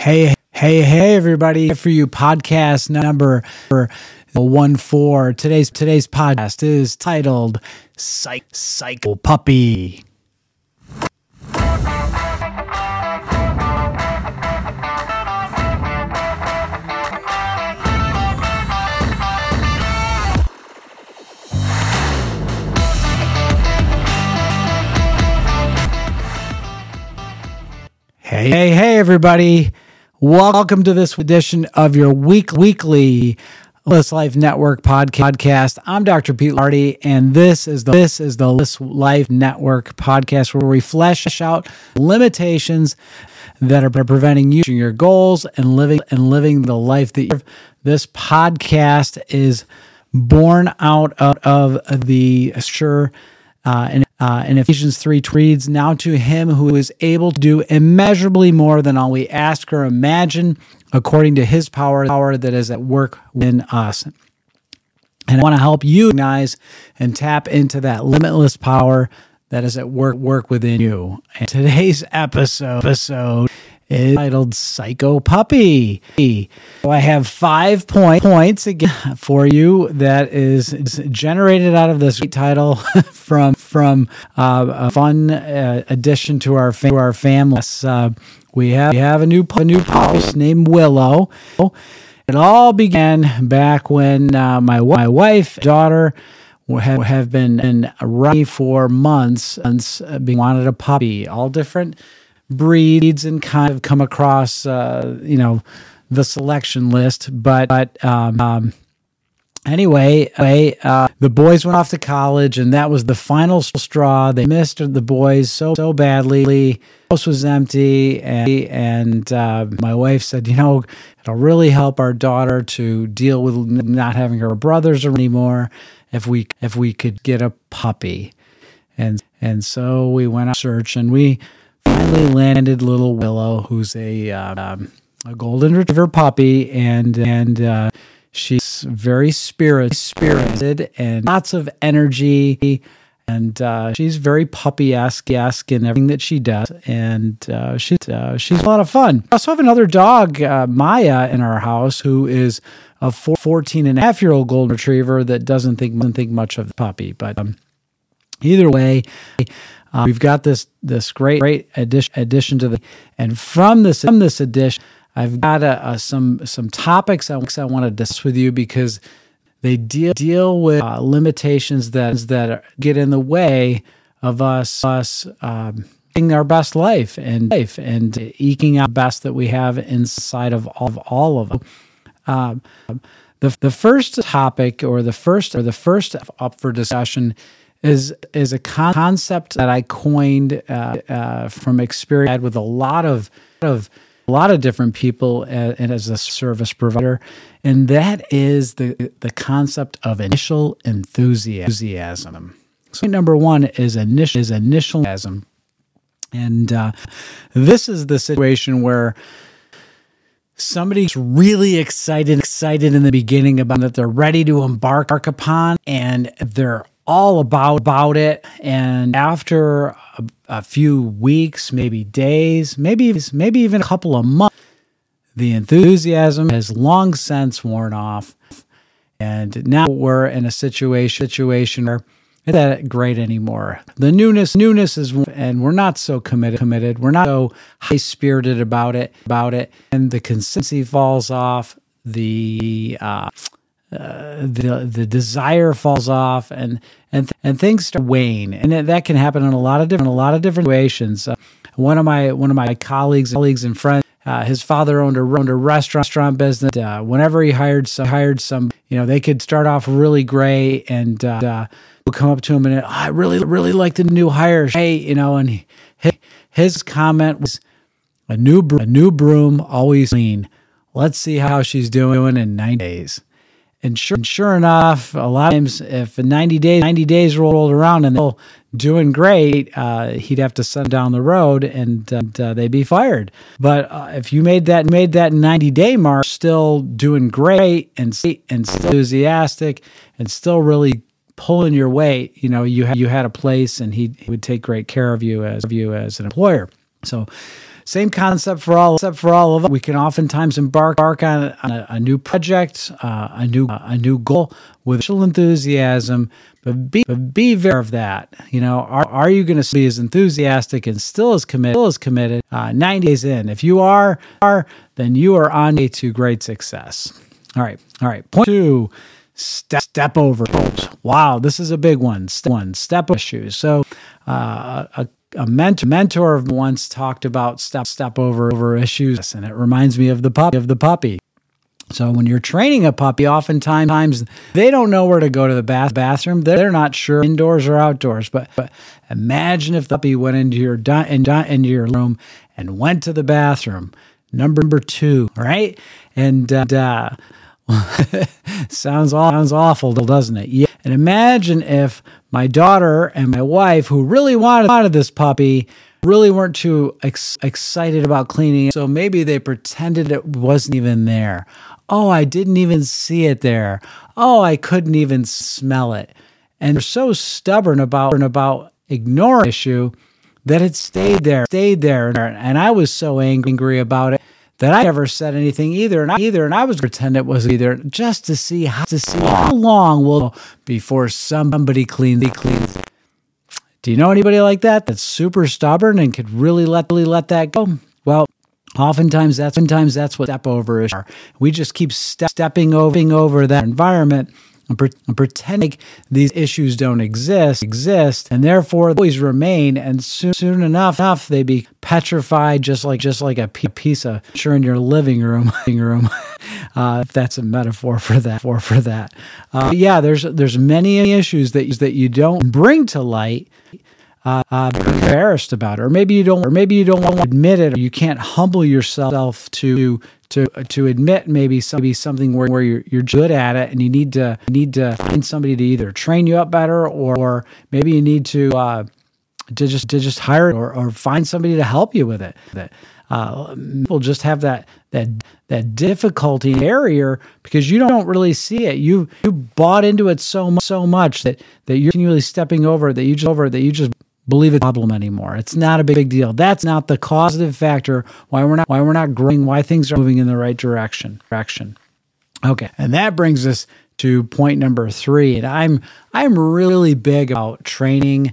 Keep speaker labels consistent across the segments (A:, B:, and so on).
A: Hey, hey, hey, everybody! For you, podcast number one four. Today's today's podcast is titled "Psych Psycho Puppy." Hey, hey, hey, everybody. Welcome to this edition of your week weekly Limitless Life Network podcast. I'm Dr. Pete Lardy, and this is the this is the Limitless Life Network podcast where we flesh out limitations that are preventing you from your goals and living and living the life that you This podcast is born out of, of the sure uh, and uh, in Ephesians 3 reads, Now to him who is able to do immeasurably more than all we ask or imagine, according to his power, power that is at work within us. And I want to help you recognize and tap into that limitless power that is at work work within you. And today's episode episode is titled Psycho Puppy. So I have five point, points again for you that is, generated out of this title from from uh, a fun uh, addition to our fam- to our family. Uh, we have we have a new a new puppy named Willow. It all began back when uh, my my wife daughter have, have been in ready for months and uh, being wanted a puppy. All different breeds and kind of come across, uh, you know, the selection list. But, but um, um, anyway, uh, the boys went off to college, and that was the final straw. They missed the boys so so badly. The house was empty, and and uh, my wife said, you know, it'll really help our daughter to deal with not having her brothers anymore if we if we could get a puppy. And and so we went on search, and we finally landed little Willow, who's a uh, a golden retriever puppy, and and uh, she's very spirit spirited and lots of energy. And uh, she's very puppy esque in everything that she does, and uh, she's uh, she's a lot of fun. I also have another dog, uh, Maya, in our house, who is a 14 and a half year old golden retriever that doesn't think doesn't think much of the puppy. But um, either way, uh, we've got this this great great addition addition to the and from this from this edition, I've got a, a, some some topics I, I want to discuss with you because they deal deal with uh, limitations that that get in the way of us us um, our best life and life and eking out the best that we have inside of all of, all of them. Um, the the first topic or the first or the first up for discussion is is a con- concept that I coined uh, uh, from experience with a lot of of a lot of different people uh, and as a service provider, and that is the the concept of initial enthusiasm. So number one is initial is enthusiasm, and uh, this is the situation where somebody's really excited excited in the beginning about that they're ready to embark upon and they're all about about it. And after a, a, few weeks maybe days maybe maybe even a couple of months the enthusiasm has long since worn off. And now we're in a situation situation where it's not great anymore. The newness newness is and we're not so committed committed. We're not so high spirited about it about it. And the consistency falls off. The uh, uh, the the desire falls off and and and things start wane and that can happen in a lot of different a lot of different situations. Uh, one of my one of my colleagues colleagues and friends. Uh, his father owned a owned a restaurant, restaurant business. Uh, whenever he hired some hired some, you know, they could start off really great and uh, would come up to him and oh, I really really like the new hire. Hey, you know, and he, his, his comment was a new a new broom always clean. Let's see how she's doing in nine days. And sure, and sure enough, a lot of times, if 90 days 90 days rolled around and they're doing great, uh, he'd have to send down the road and, and uh, they'd be fired. But uh, if you made that made that 90 day mark, still doing great and and enthusiastic and still really pulling your weight, you know, you had you had a place and he, he would take great care of you as of you as an employer. So same concept for all, except for all of us. We can oftentimes embark, embark on, on a, a, new project, uh, a new uh, a new goal with enthusiasm, but be but be aware of that. You know, are, are you going to be as enthusiastic and still as committed, still as committed uh, 90 days in? If you are, are then you are on a to great success. All right, all right. Point two step, step over wow this is a big one step one step issues so uh, a, a mentor, mentor once talked about step step over over issues and it reminds me of the puppy of the puppy so when you're training a puppy, oftentimes they don't know where to go to the bath bathroom. They're not sure indoors or outdoors. But, but imagine if the puppy went into your into your room and went to the bathroom. Number, number two, right? And uh, sounds sounds awful, doesn't it? Yeah. And imagine if my daughter and my wife, who really wanted, wanted this puppy, really weren't too ex- excited about cleaning it. So maybe they pretended it wasn't even there. Oh, I didn't even see it there. Oh, I couldn't even smell it. And they're so stubborn about about ignoring the issue that it stayed there, stayed there. And I was so angry about it that I never said anything either, and I, either, and I was pretend it was either, just to see how to see how long will before somebody cleans cleans. Do you know anybody like that that's super stubborn and could really let really let that go? Well, oftentimes that's oftentimes that's what step over is. We just keep step, stepping over over that environment and, pre- and pretending these issues don't exist, exist, and therefore always remain. And soon, soon enough, enough, they be petrified, just like just like a piece of sure in your living room, room. Uh, if that's a metaphor for that, for for that. Uh, yeah, there's there's many issues that that you don't bring to light uh, uh, embarrassed about it, or maybe you don't, or maybe you don't want to admit it, or you can't humble yourself to to to admit maybe some, maybe something where, where you're you're good at it, and you need to need to find somebody to either train you up better, or, or maybe you need to uh, to just to just hire or, or find somebody to help you with it. That uh, people just have that that that difficulty barrier because you don't really see it. You you bought into it so so much that that you're continually stepping over that you just over that you just believe a problem anymore. It's not a big deal. That's not the causative factor why we're not why we're not growing, why things are moving in the right direction. Direction. Okay, and that brings us to point number three. And I'm I'm really big about training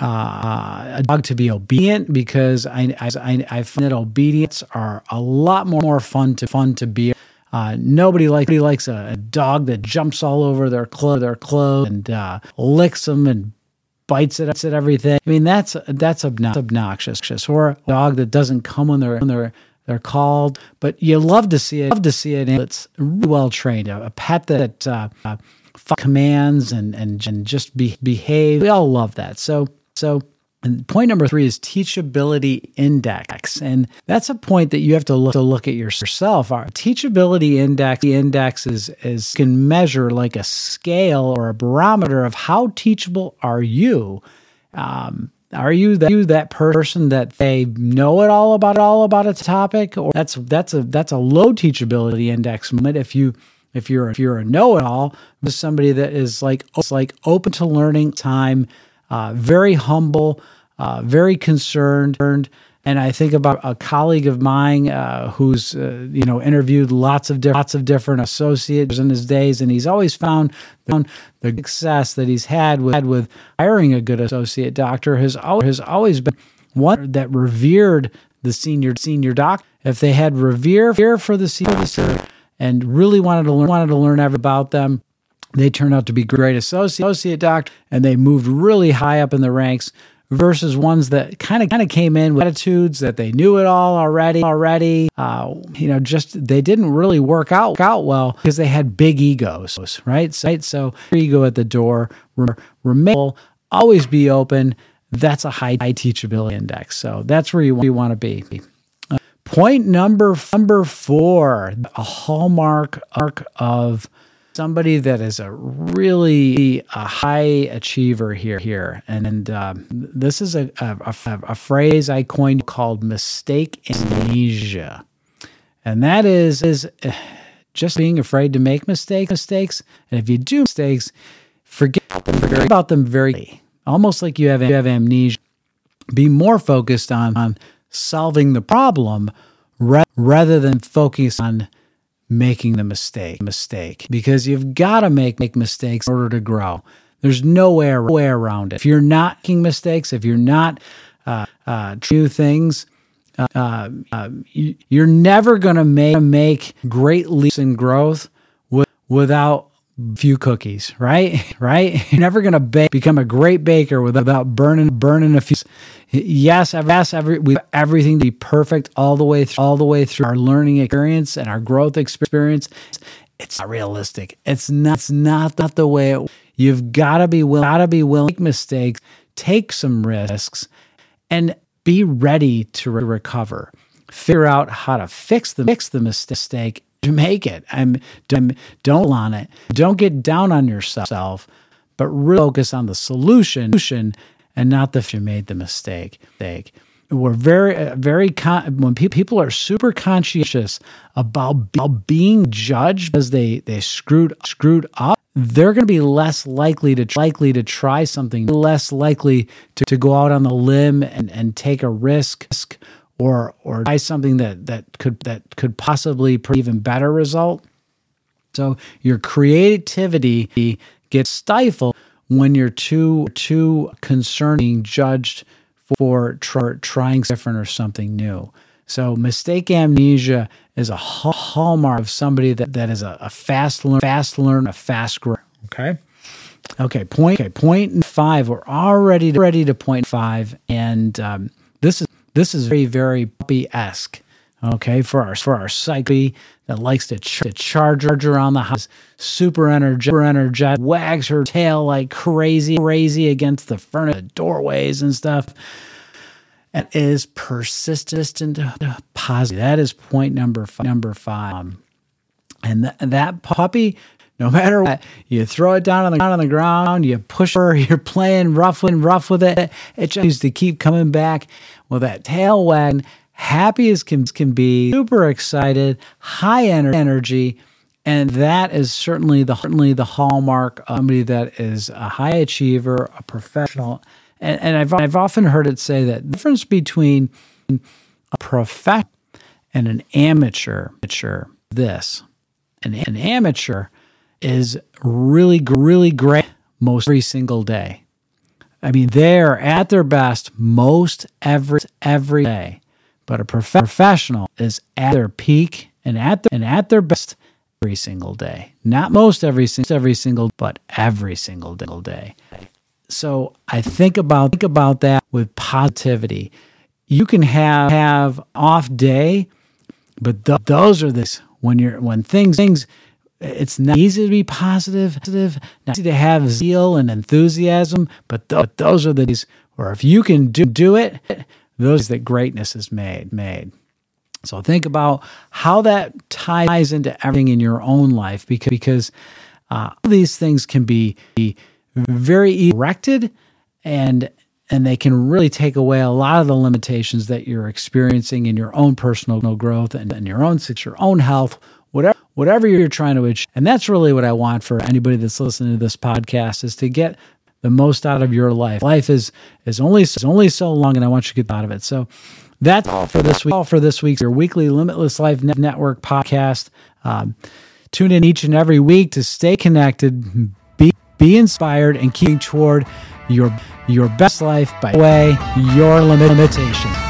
A: uh, a dog to be obedient because I, I, I find that obedience are a lot more, more fun to fun to be. Uh, nobody, like, nobody likes a, a, dog that jumps all over their clothes, their clothes and uh, licks them and bites it, at everything. I mean, that's that's obnoxious. Or a dog that doesn't come when they're when they're they're called, but you love to see it. Love to see it. It's really well trained. A, a pet that uh, uh, commands and and and just be, behave. We all love that. So so. And point number three is teachability index. And that's a point that you have to look to look at yourself. Our teachability index, the index is, is can measure like a scale or a barometer of how teachable are you. Um, are you that you that person that they know it all about all about a topic, or that's that's a that's a low teachability index moment if you if you're if you're a know-it-all, somebody that is like it's like open to learning, time, uh, very humble, uh, very concerned. And I think about a colleague of mine uh, who's uh, you know interviewed lots of lots of different associates in his days, and he's always found, found the success that he's had with, had with hiring a good associate doctor has always, has always been one that revered the senior senior doc. If they had revere fear for the senior and really wanted to learn wanted to learn about them. They turned out to be great associate associate doctor, and they moved really high up in the ranks. Versus ones that kind of kind of came in with attitudes that they knew it all already already. Uh, you know, just they didn't really work out out well because they had big egos, right? So, so ego at the door. Remain always be open. That's a high, high teachability index. So that's where you, you want to be. Point number number four, a hallmark of somebody that is a really a high achiever here here. And, and um, this is a, a, a, phrase i coined called mistake amnesia. And that is is eh, just being afraid to make mistake mistakes. And if you do mistakes forget, forget about them very almost like you have you have amnesia. Be more focused on, on solving the problem ra- rather than focus on making the mistake mistake because you've got to make make mistakes in order to grow there's no way, way around it if you're not making mistakes if you're not uh, uh, true things uh, uh, uh you, are never going to make make great leaps in growth with, without few cookies, right? Right? You're never gonna bake, become a great baker without burning burning a few. Yes, yes, every we everything to be perfect all the way through all the way through our learning experience and our growth experience. It's not realistic. It's not. It's not, not the way it. You've got to be willing. Got to be willing make mistakes, take some risks, and be ready to re- recover. Figure out how to fix the fix the mistake to make it. I'm, I'm don't on it. Don't get down on yourself, but really focus on the solution and not the you made the mistake. We're very, uh, very con- when pe- people are super conscientious about, about being judged because they they screwed screwed up. They're going to be less likely to likely to try something, less likely to, to go out on the limb and, and take a risk or or try something that that could that could possibly even better result. So your creativity gets stifled when you're too too concerned being judged for tr- trying different or something new. So mistake amnesia is a hallmark of somebody that, that is a, a fast learn, fast learn, a fast grower. Okay. Okay. Point. Okay. Point five. We're already ready to point five, and um, this is this is very, very puppy esque. Okay, for our for our psyche that likes to, ch- to charge around the house, super energetic, super energetic, wags her tail like crazy, crazy against the furnace, the doorways and stuff. And is persistent, positive. That is point number five, number five. Um, and th- that puppy no matter what, you throw it down on the, on the ground, you push her, you're playing rough and rough with it. It just needs to keep coming back with that tail wagging, happy as can, can be, super excited, high energy. And that is certainly the certainly the hallmark of somebody that is a high achiever, a professional. And, and I've I've often heard it say that the difference between a professional and an amateur, amateur this, an, an amateur is really, really great most every single day. I mean, they're at their best most every every day. But a prof- professional is at their peak and at the, and at their best every single day. Not most every every single, but every single day. So I think about think about that with positivity. You can have have off day, but th- those are this when you're when things things it's not easy to be positive, positive, not easy to have zeal and enthusiasm, but, th- but those are the days where if you can do, do it, those that greatness is made, made. So think about how that ties into everything in your own life because, because uh, these things can be, very erected and and they can really take away a lot of the limitations that you're experiencing in your own personal growth and, and your own your own health whatever whatever you're trying to achieve. And that's really what I want for anybody that's listening to this podcast is to get the most out of your life. Life is is only is only so long, and I want you to get out of it. So that's all for this week. All for this week's your weekly Limitless Life Network podcast. Um, tune in each and every week to stay connected, be be inspired, and keep toward your your best life by way your limitations.